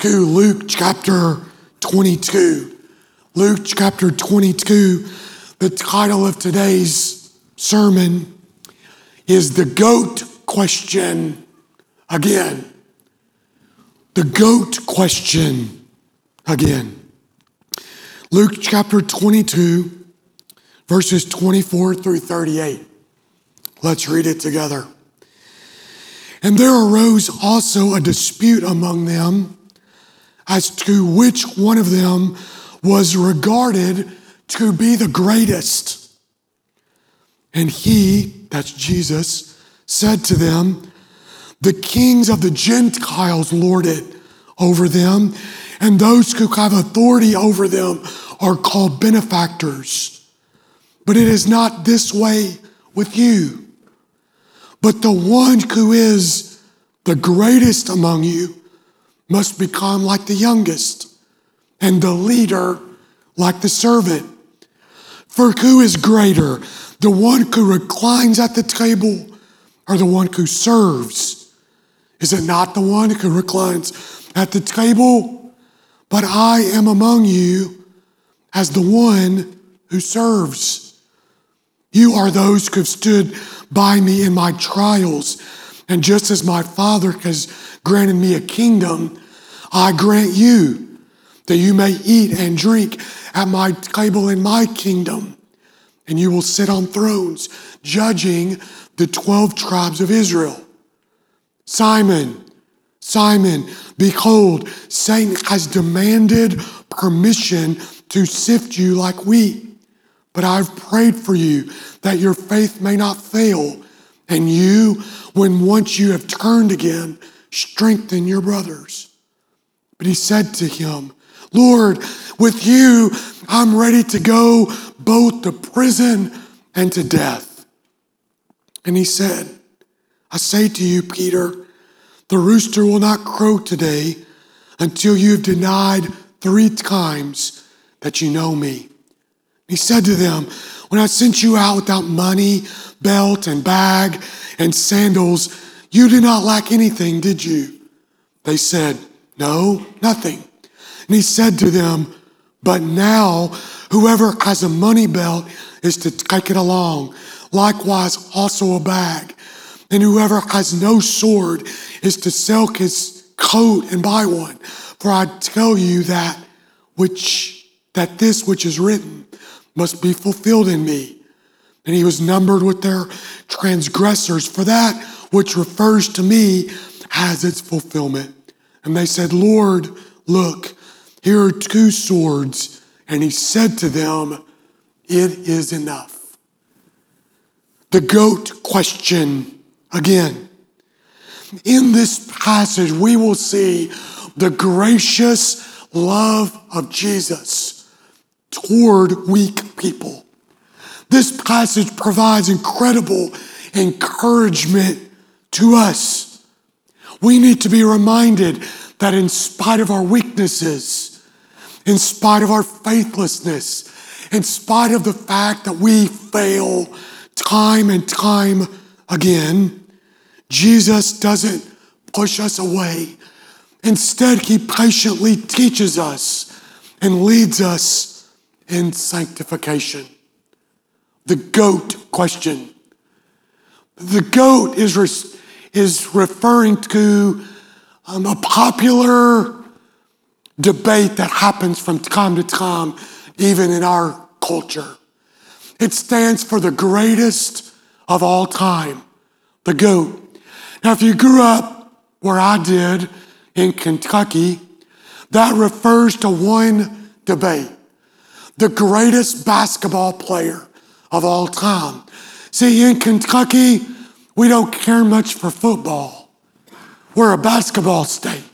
to Luke chapter 22. Luke chapter 22, the title of today's sermon is The Goat Question Again. The Goat Question Again. Luke chapter 22, verses 24 through 38. Let's read it together. And there arose also a dispute among them as to which one of them was regarded to be the greatest. And he, that's Jesus, said to them, The kings of the Gentiles lord it over them, and those who have authority over them are called benefactors. But it is not this way with you. But the one who is the greatest among you must become like the youngest, and the leader like the servant. For who is greater, the one who reclines at the table or the one who serves? Is it not the one who reclines at the table? But I am among you as the one who serves. You are those who have stood by me in my trials. And just as my Father has granted me a kingdom, I grant you that you may eat and drink at my table in my kingdom. And you will sit on thrones, judging the 12 tribes of Israel. Simon, Simon, behold, Satan has demanded permission to sift you like wheat. But I've prayed for you that your faith may not fail. And you, when once you have turned again, strengthen your brothers. But he said to him, Lord, with you, I'm ready to go both to prison and to death. And he said, I say to you, Peter, the rooster will not crow today until you've denied three times that you know me. He said to them, When I sent you out without money, belt, and bag, and sandals, you did not lack anything, did you? They said, No, nothing. And he said to them, But now, whoever has a money belt is to take it along, likewise also a bag. And whoever has no sword is to sell his coat and buy one. For I tell you that which that this which is written must be fulfilled in me. And he was numbered with their transgressors, for that which refers to me has its fulfillment. And they said, Lord, look, here are two swords. And he said to them, It is enough. The goat question again. In this passage, we will see the gracious love of Jesus toward weak people. This passage provides incredible encouragement to us. We need to be reminded that in spite of our weaknesses, in spite of our faithlessness, in spite of the fact that we fail time and time again, Jesus doesn't push us away. Instead, he patiently teaches us and leads us in sanctification. The goat question. The goat is, re- is referring to um, a popular debate that happens from time to time, even in our culture. It stands for the greatest of all time, the goat. Now, if you grew up where I did in Kentucky, that refers to one debate the greatest basketball player of all time. See, in Kentucky, we don't care much for football. We're a basketball state.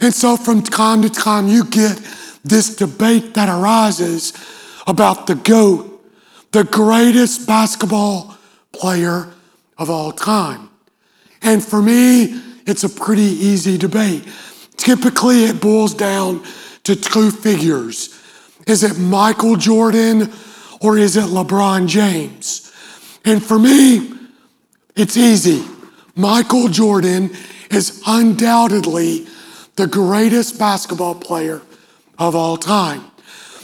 And so from time to time, you get this debate that arises about the GOAT, the greatest basketball player of all time. And for me, it's a pretty easy debate. Typically, it boils down to two figures. Is it Michael Jordan or is it LeBron James? And for me, it's easy. Michael Jordan is undoubtedly the greatest basketball player of all time.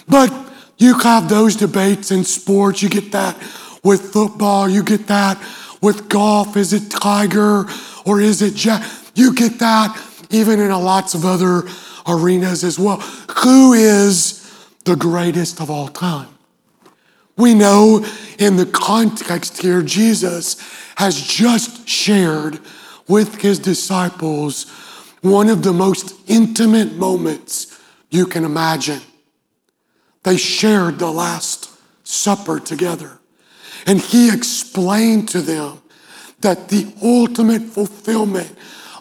But you have those debates in sports. You get that with football. You get that with golf. Is it Tiger or is it Jack? You get that even in lots of other arenas as well. Who is the greatest of all time? We know in the context here, Jesus has just shared with his disciples one of the most intimate moments you can imagine. They shared the Last Supper together. And he explained to them that the ultimate fulfillment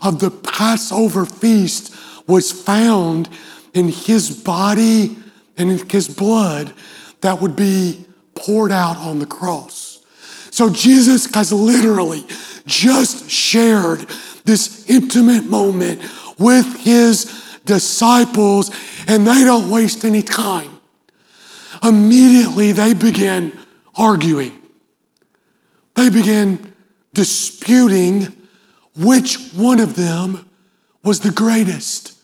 of the Passover feast was found in his body and in his blood that would be poured out on the cross. So Jesus has literally just shared this intimate moment with his disciples, and they don't waste any time. Immediately, they begin arguing. They begin disputing which one of them was the greatest.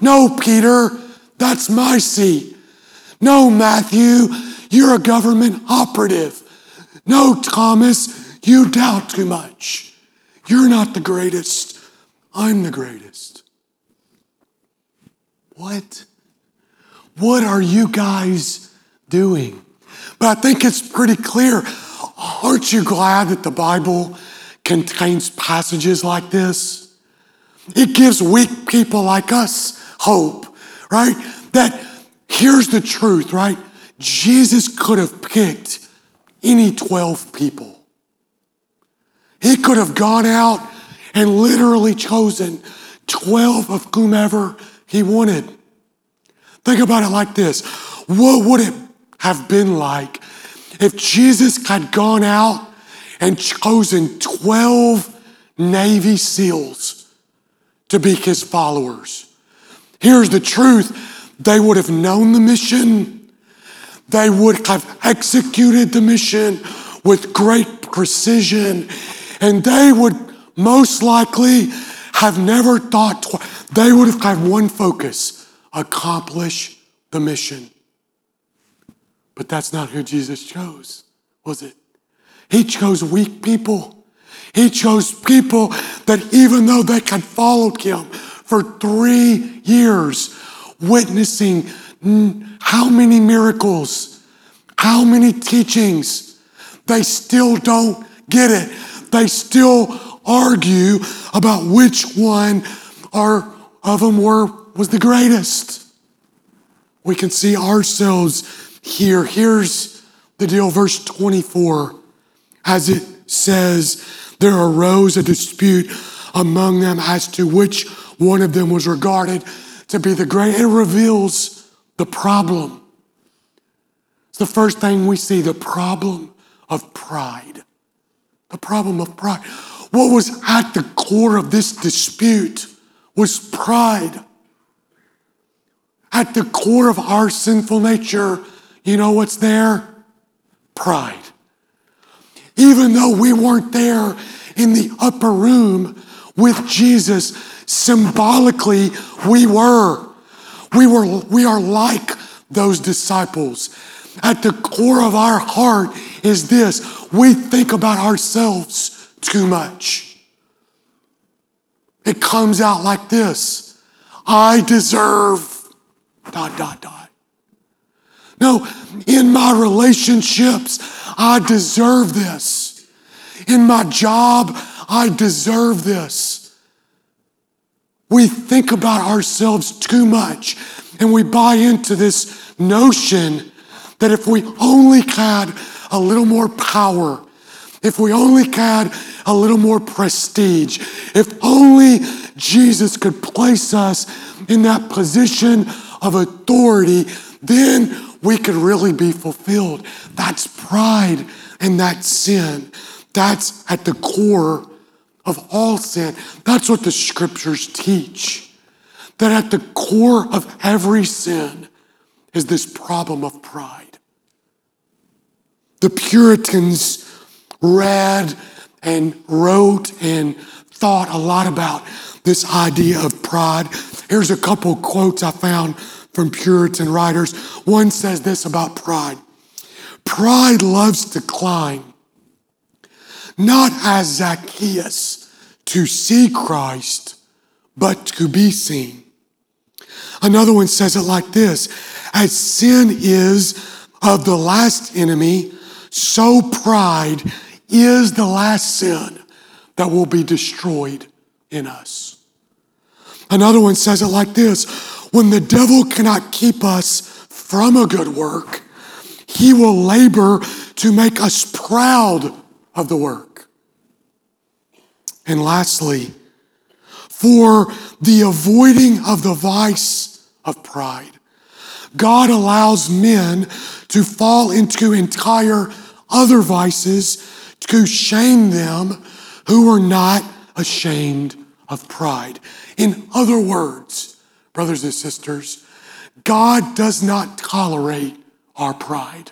No, Peter, that's my seat. No, Matthew, you're a government operative. No, Thomas, you doubt too much. You're not the greatest. I'm the greatest. What? What are you guys doing? But I think it's pretty clear. Aren't you glad that the Bible contains passages like this? It gives weak people like us hope, right? That here's the truth, right? Jesus could have picked any 12 people. He could have gone out and literally chosen 12 of whomever he wanted. Think about it like this What would it have been like if Jesus had gone out and chosen 12 Navy SEALs to be his followers? Here's the truth they would have known the mission, they would have executed the mission with great precision, and they would most likely have never thought, twice. they would have had one focus accomplish the mission. But that's not who Jesus chose, was it? He chose weak people. He chose people that even though they had followed him for three years, witnessing how many miracles, how many teachings, they still don't get it. They still argue about which one are, of them were, was the greatest. We can see ourselves here. Here's the deal, verse 24. As it says, there arose a dispute among them as to which one of them was regarded to be the great. It reveals the problem. It's the first thing we see the problem of pride. The problem of pride. What was at the core of this dispute was pride. At the core of our sinful nature, you know what's there? Pride. Even though we weren't there in the upper room with Jesus, symbolically we were. We were we are like those disciples. At the core of our heart is this we think about ourselves too much. It comes out like this I deserve, dot, dot, dot. No, in my relationships, I deserve this. In my job, I deserve this. We think about ourselves too much and we buy into this notion that if we only had a little more power, if we only had a little more prestige, if only Jesus could place us in that position of authority, then we could really be fulfilled. That's pride and that's sin. That's at the core of all sin. That's what the scriptures teach. That at the core of every sin is this problem of pride. The Puritans read and wrote and thought a lot about this idea of pride. Here's a couple quotes I found from Puritan writers. One says this about pride Pride loves to climb, not as Zacchaeus to see Christ, but to be seen. Another one says it like this As sin is of the last enemy, so pride is the last sin that will be destroyed in us. Another one says it like this When the devil cannot keep us from a good work, he will labor to make us proud of the work. And lastly, for the avoiding of the vice of pride, God allows men to fall into entire other vices to shame them who are not ashamed of pride. In other words, brothers and sisters, God does not tolerate our pride.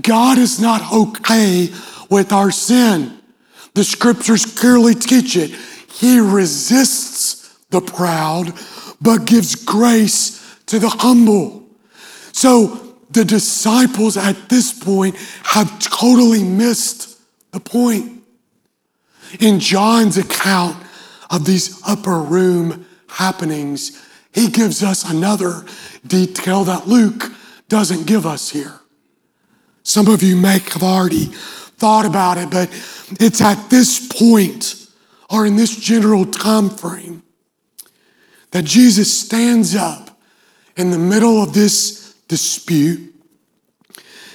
God is not okay with our sin. The scriptures clearly teach it. He resists the proud, but gives grace to the humble. So the disciples at this point have totally missed the point. In John's account of these upper room happenings, he gives us another detail that Luke doesn't give us here. Some of you may have already thought about it, but it's at this point or in this general time frame that Jesus stands up in the middle of this dispute.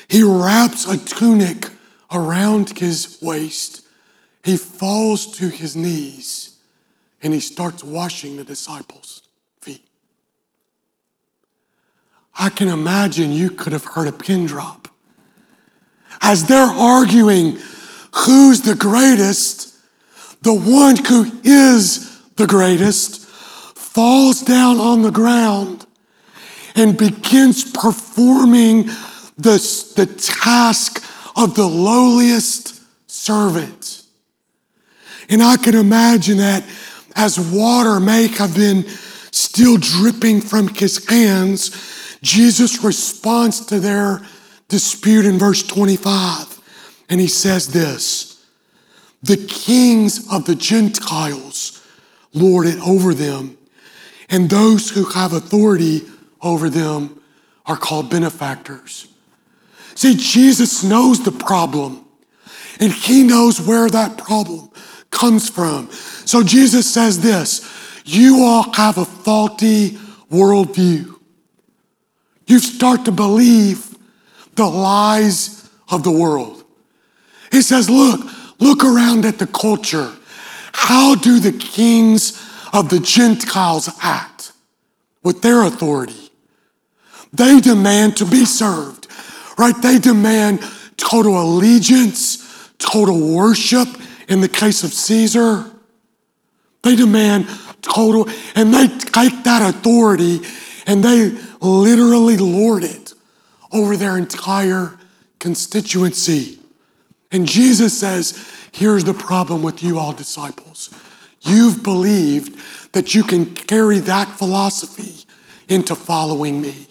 He wraps a tunic around his waist. He falls to his knees and he starts washing the disciples' feet. I can imagine you could have heard a pin drop. As they're arguing who's the greatest, the one who is the greatest falls down on the ground and begins performing the, the task of the lowliest servant. And I can imagine that as water may have been still dripping from his hands, Jesus responds to their dispute in verse 25. And he says this The kings of the Gentiles lord it over them, and those who have authority over them are called benefactors. See, Jesus knows the problem, and he knows where that problem comes from. So Jesus says this You all have a faulty worldview. You start to believe the lies of the world. He says, Look, look around at the culture. How do the kings of the Gentiles act with their authority? They demand to be served, right? They demand total allegiance, total worship in the case of Caesar. They demand total, and they take that authority and they literally lord it over their entire constituency. And Jesus says, Here's the problem with you all disciples. You've believed that you can carry that philosophy into following me.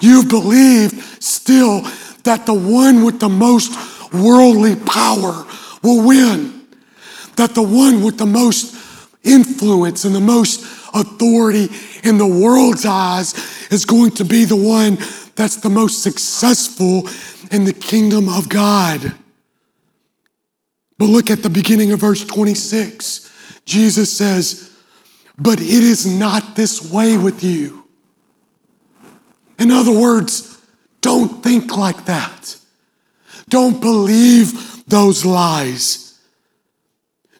You've believed still that the one with the most worldly power will win, that the one with the most influence and the most authority in the world's eyes is going to be the one that's the most successful in the kingdom of God. But look at the beginning of verse 26. Jesus says, But it is not this way with you. In other words, don't think like that. Don't believe those lies.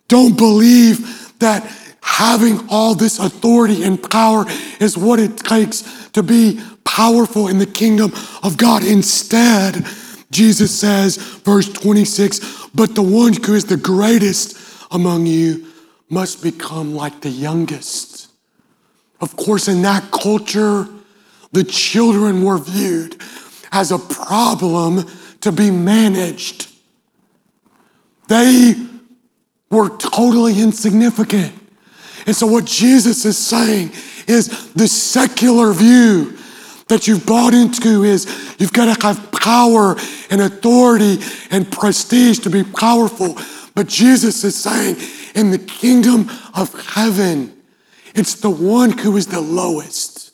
Don't believe that having all this authority and power is what it takes to be powerful in the kingdom of God. Instead, Jesus says, verse 26, but the one who is the greatest among you must become like the youngest. Of course, in that culture, the children were viewed as a problem to be managed. They were totally insignificant. And so, what Jesus is saying is the secular view that you've bought into is you've got to have power and authority and prestige to be powerful. But Jesus is saying, in the kingdom of heaven, it's the one who is the lowest.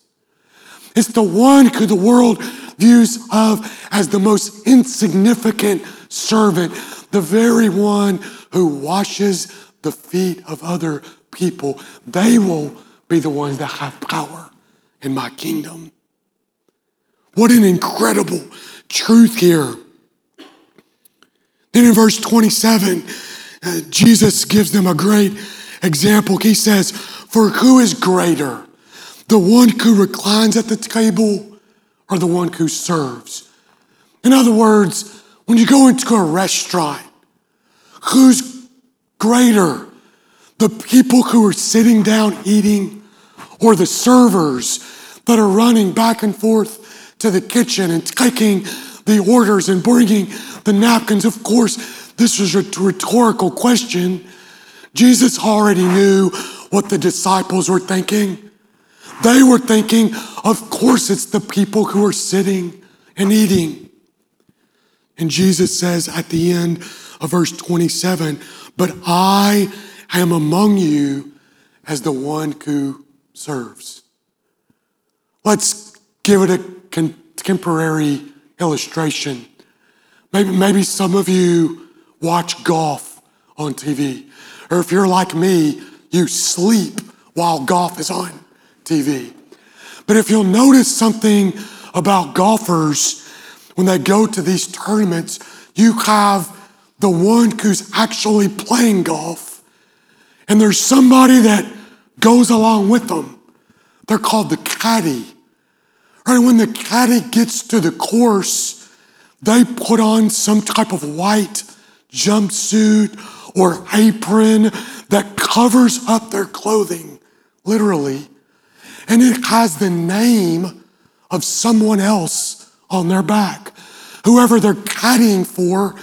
It's the one who the world views of as the most insignificant servant, the very one who washes the feet of other people. They will be the ones that have power in my kingdom. What an incredible truth here. Then in verse 27, uh, Jesus gives them a great example. He says, For who is greater, the one who reclines at the table or the one who serves? In other words, when you go into a restaurant, who's greater? The people who are sitting down eating or the servers that are running back and forth to the kitchen and taking the orders and bringing the napkins? Of course, this was a rhetorical question. Jesus already knew what the disciples were thinking. They were thinking, of course, it's the people who are sitting and eating. And Jesus says at the end of verse 27 But I am among you as the one who serves. Let's give it a contemporary illustration. Maybe, maybe some of you watch golf on TV. Or if you're like me, you sleep while golf is on TV. But if you'll notice something about golfers, when they go to these tournaments, you have the one who's actually playing golf, and there's somebody that goes along with them. They're called the caddy. Right? When the caddy gets to the course, they put on some type of white jumpsuit or apron that covers up their clothing, literally. And it has the name of someone else on their back. Whoever they're caddying for,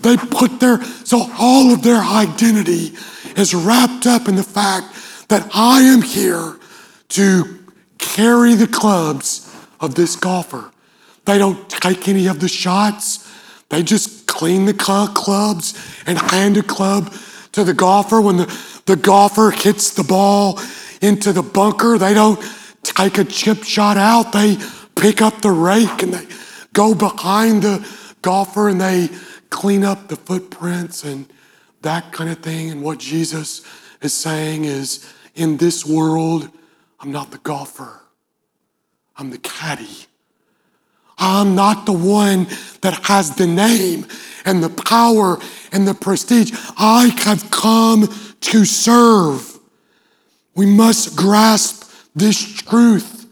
they put their, so all of their identity is wrapped up in the fact that I am here to carry the clubs of this golfer. They don't take any of the shots. They just clean the clubs and hand a club to the golfer. When the, the golfer hits the ball into the bunker, they don't take a chip shot out. They pick up the rake and they go behind the golfer and they clean up the footprints and that kind of thing. And what Jesus is saying is in this world, I'm not the golfer, I'm the caddy. I'm not the one that has the name and the power and the prestige. I have come to serve. We must grasp this truth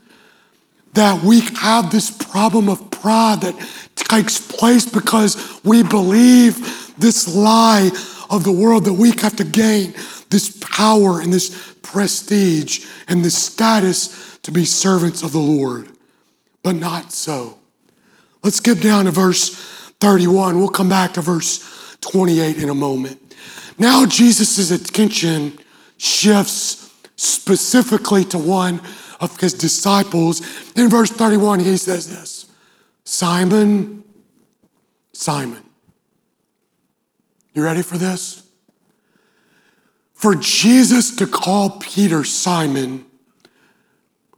that we have this problem of pride that takes place because we believe this lie of the world that we have to gain this power and this prestige and this status to be servants of the Lord. But not so. Let's skip down to verse 31. We'll come back to verse 28 in a moment. Now, Jesus' attention shifts specifically to one of his disciples. In verse 31, he says this Simon, Simon. You ready for this? For Jesus to call Peter Simon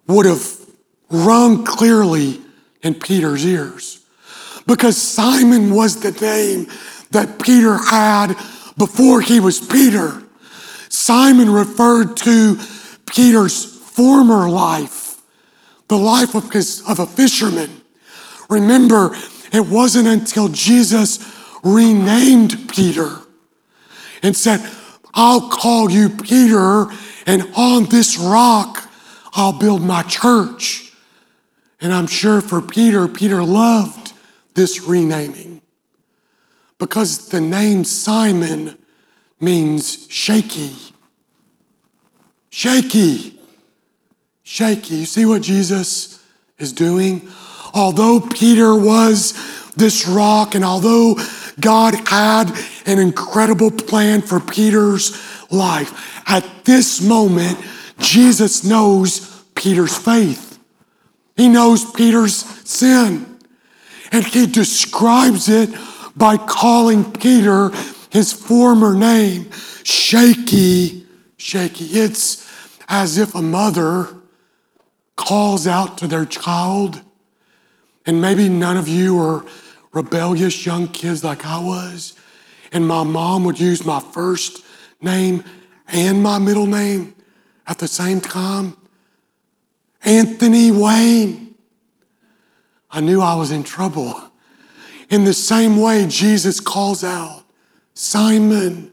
would have rung clearly in Peter's ears. Because Simon was the name that Peter had before he was Peter. Simon referred to Peter's former life, the life of, his, of a fisherman. Remember, it wasn't until Jesus renamed Peter and said, I'll call you Peter, and on this rock I'll build my church. And I'm sure for Peter, Peter loved this renaming because the name Simon means shaky. Shaky. Shaky. You see what Jesus is doing? Although Peter was this rock, and although God had an incredible plan for Peter's life, at this moment, Jesus knows Peter's faith. He knows Peter's sin. And he describes it by calling Peter his former name, Shaky, Shaky. It's as if a mother calls out to their child, and maybe none of you are rebellious young kids like I was, and my mom would use my first name and my middle name at the same time. Anthony Wayne. I knew I was in trouble. In the same way, Jesus calls out, Simon,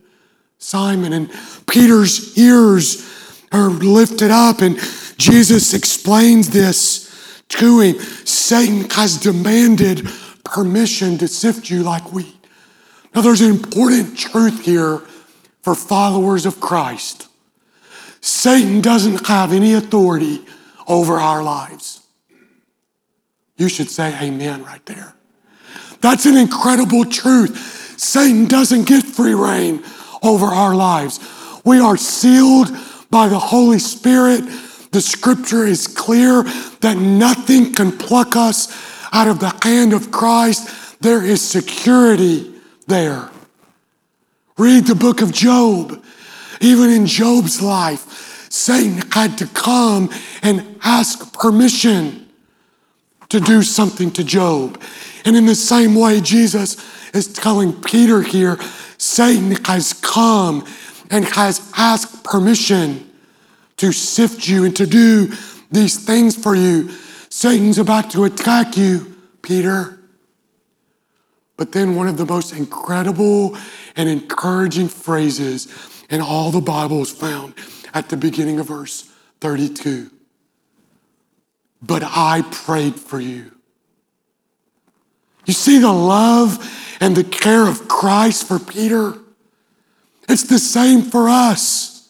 Simon. And Peter's ears are lifted up, and Jesus explains this to him. Satan has demanded permission to sift you like wheat. Now, there's an important truth here for followers of Christ. Satan doesn't have any authority over our lives. You should say amen right there. That's an incredible truth. Satan doesn't get free rein over our lives. We are sealed by the Holy Spirit. The scripture is clear that nothing can pluck us out of the hand of Christ. There is security there. Read the book of Job. Even in Job's life, Satan had to come and ask permission to do something to Job. And in the same way, Jesus is telling Peter here Satan has come and has asked permission to sift you and to do these things for you. Satan's about to attack you, Peter. But then, one of the most incredible and encouraging phrases in all the Bible is found at the beginning of verse 32. But I prayed for you. You see the love and the care of Christ for Peter? It's the same for us.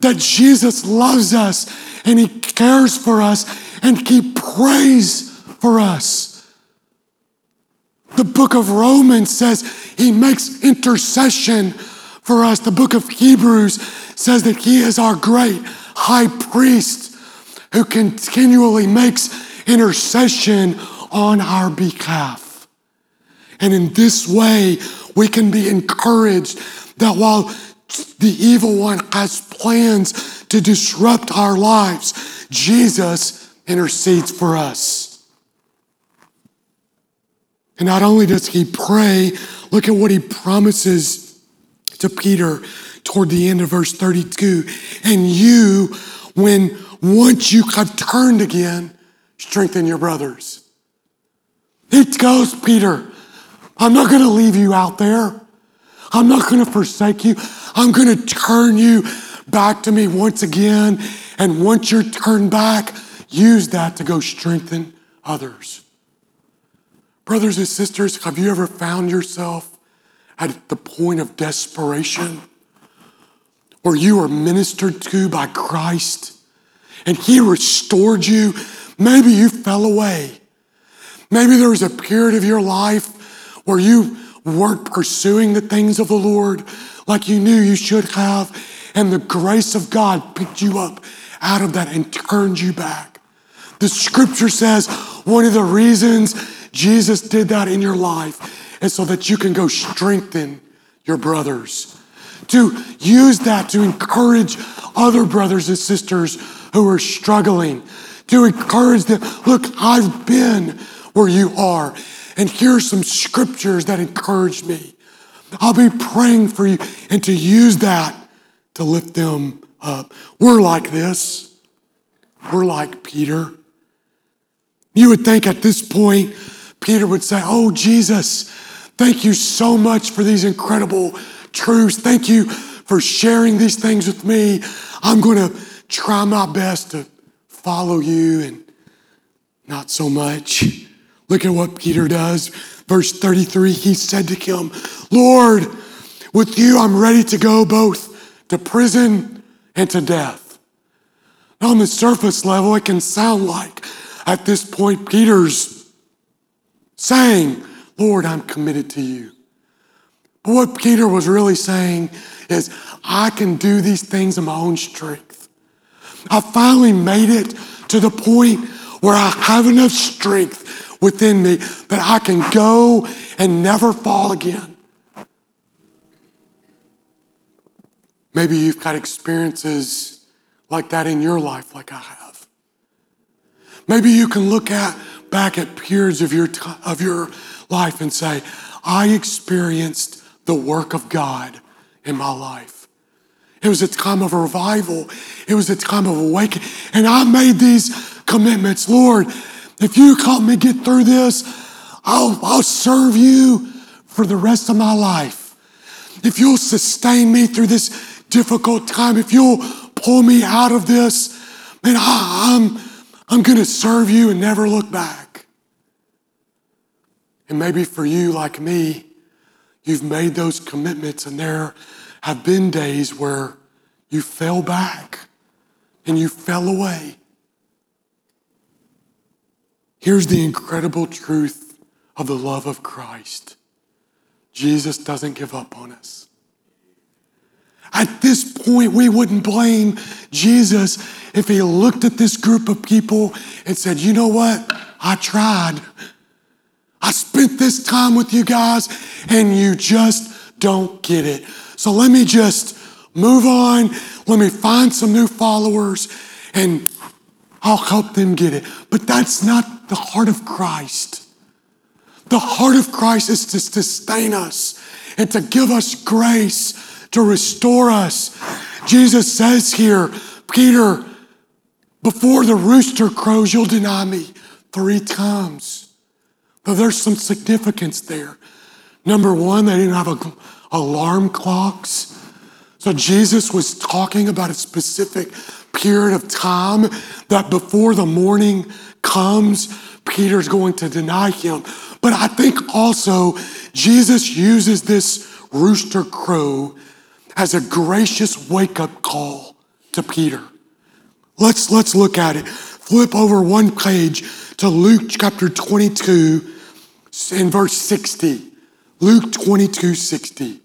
That Jesus loves us and he cares for us and he prays for us. The book of Romans says he makes intercession for us. The book of Hebrews says that he is our great high priest who continually makes intercession on our behalf. And in this way, we can be encouraged that while the evil one has plans to disrupt our lives, Jesus intercedes for us. And not only does he pray, look at what he promises to Peter toward the end of verse 32. And you, when once you have turned again, strengthen your brothers. It goes, Peter, I'm not going to leave you out there. I'm not going to forsake you. I'm going to turn you back to me once again. And once you're turned back, use that to go strengthen others. Brothers and sisters, have you ever found yourself at the point of desperation where you are ministered to by Christ and He restored you? Maybe you fell away. Maybe there was a period of your life where you weren't pursuing the things of the Lord like you knew you should have, and the grace of God picked you up out of that and turned you back. The scripture says one of the reasons Jesus did that in your life is so that you can go strengthen your brothers. To use that to encourage other brothers and sisters who are struggling. To encourage them, look, I've been where you are. And here's some scriptures that encourage me. I'll be praying for you and to use that to lift them up. We're like this. We're like Peter. You would think at this point, Peter would say, Oh, Jesus, thank you so much for these incredible truths. Thank you for sharing these things with me. I'm going to try my best to follow you and not so much. Look at what Peter does. Verse 33 He said to him, Lord, with you I'm ready to go both to prison and to death. On the surface level, it can sound like at this point Peter's saying, Lord, I'm committed to you. But what Peter was really saying is, I can do these things in my own strength. I finally made it to the point where I have enough strength within me that I can go and never fall again. Maybe you've got experiences like that in your life, like I have. Maybe you can look at back at periods of your of your life and say, I experienced the work of God in my life. It was a time of revival. It was a time of awakening. And I made these commitments. Lord, if you help me get through this, I'll, I'll serve you for the rest of my life. If you'll sustain me through this difficult time, if you'll pull me out of this, man, I, I'm, I'm going to serve you and never look back. And maybe for you, like me, you've made those commitments, and there have been days where you fell back and you fell away. Here's the incredible truth of the love of Christ Jesus doesn't give up on us. At this point, we wouldn't blame Jesus if he looked at this group of people and said, You know what? I tried. I spent this time with you guys and you just don't get it. So let me just move on. Let me find some new followers and I'll help them get it. But that's not the heart of Christ. The heart of Christ is to sustain us and to give us grace, to restore us. Jesus says here, Peter, before the rooster crows, you'll deny me three times. But there's some significance there. Number one, they didn't have a, alarm clocks. So Jesus was talking about a specific period of time that before the morning comes, Peter's going to deny him. But I think also Jesus uses this rooster crow as a gracious wake up call to Peter. Let's, let's look at it. Flip over one page to Luke chapter 22 in verse 60. Luke 22 60.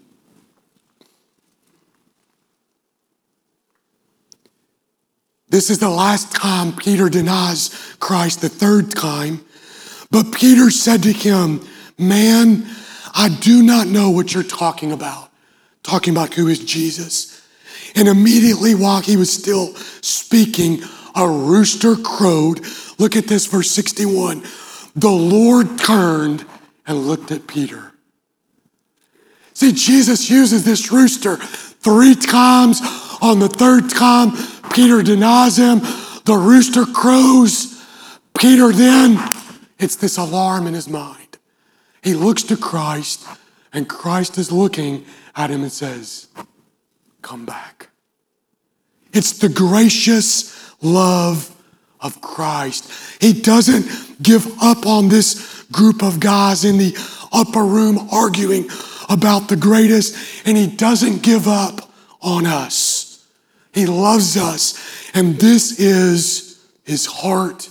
This is the last time Peter denies Christ, the third time. But Peter said to him, Man, I do not know what you're talking about. Talking about who is Jesus. And immediately while he was still speaking, a rooster crowed. Look at this, verse 61. The Lord turned and looked at Peter. See, Jesus uses this rooster three times. On the third time, Peter denies him. The rooster crows. Peter then, it's this alarm in his mind. He looks to Christ, and Christ is looking at him and says, Come back. It's the gracious love of Christ. He doesn't give up on this group of guys in the upper room arguing about the greatest, and He doesn't give up on us. He loves us, and this is His heart.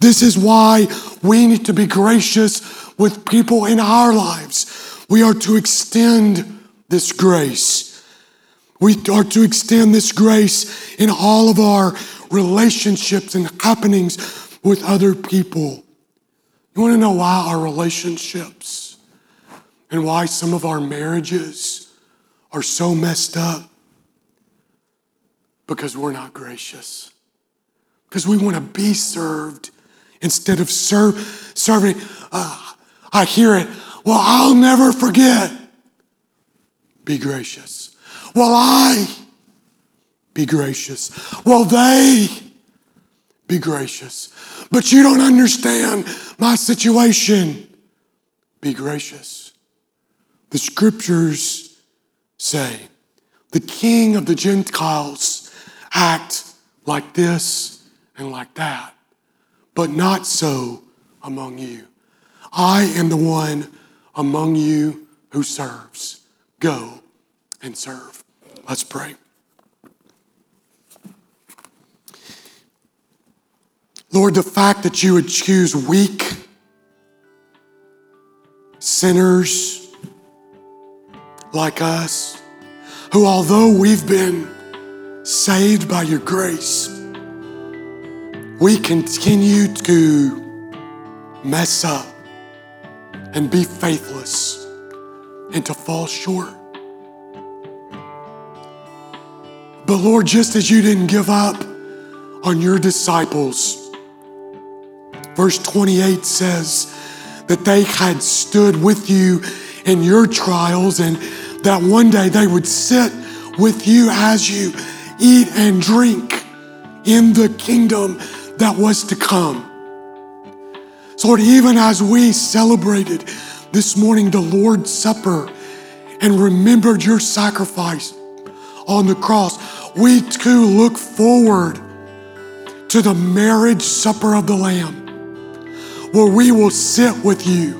This is why we need to be gracious with people in our lives. We are to extend this grace. We are to extend this grace in all of our relationships and happenings with other people. You want to know why our relationships and why some of our marriages are so messed up? Because we're not gracious. Because we want to be served instead of serve, serving. Uh, I hear it. Well, I'll never forget. Be gracious. Well, I be gracious. Well, they be gracious. But you don't understand my situation. Be gracious. The scriptures say the king of the Gentiles act like this and like that, but not so among you. I am the one among you who serves. Go and serve. Let's pray. Lord, the fact that you would choose weak sinners like us, who, although we've been saved by your grace, we continue to mess up and be faithless and to fall short. But Lord, just as you didn't give up on your disciples, verse 28 says that they had stood with you in your trials and that one day they would sit with you as you eat and drink in the kingdom that was to come. So, Lord, even as we celebrated this morning the Lord's Supper and remembered your sacrifice on the cross, we too look forward to the marriage supper of the Lamb where we will sit with you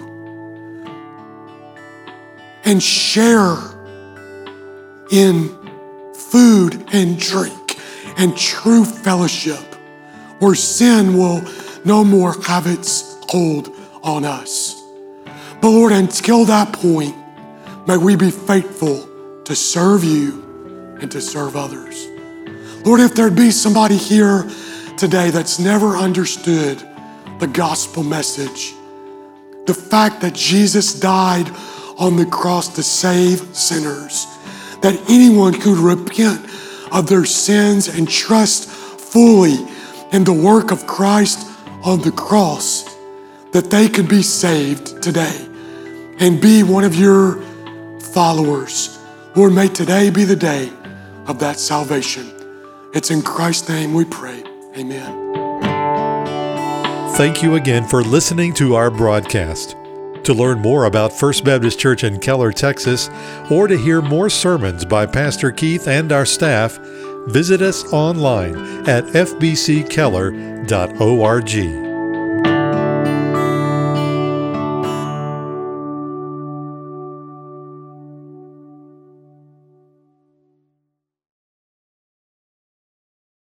and share in food and drink and true fellowship where sin will no more have its hold on us. But Lord, until that point, may we be faithful to serve you and to serve others. Lord, if there'd be somebody here today that's never understood the gospel message, the fact that Jesus died on the cross to save sinners, that anyone could repent of their sins and trust fully in the work of Christ on the cross, that they could be saved today and be one of your followers. Lord, may today be the day of that salvation. It's in Christ's name we pray. Amen. Thank you again for listening to our broadcast. To learn more about First Baptist Church in Keller, Texas, or to hear more sermons by Pastor Keith and our staff, visit us online at fbckeller.org.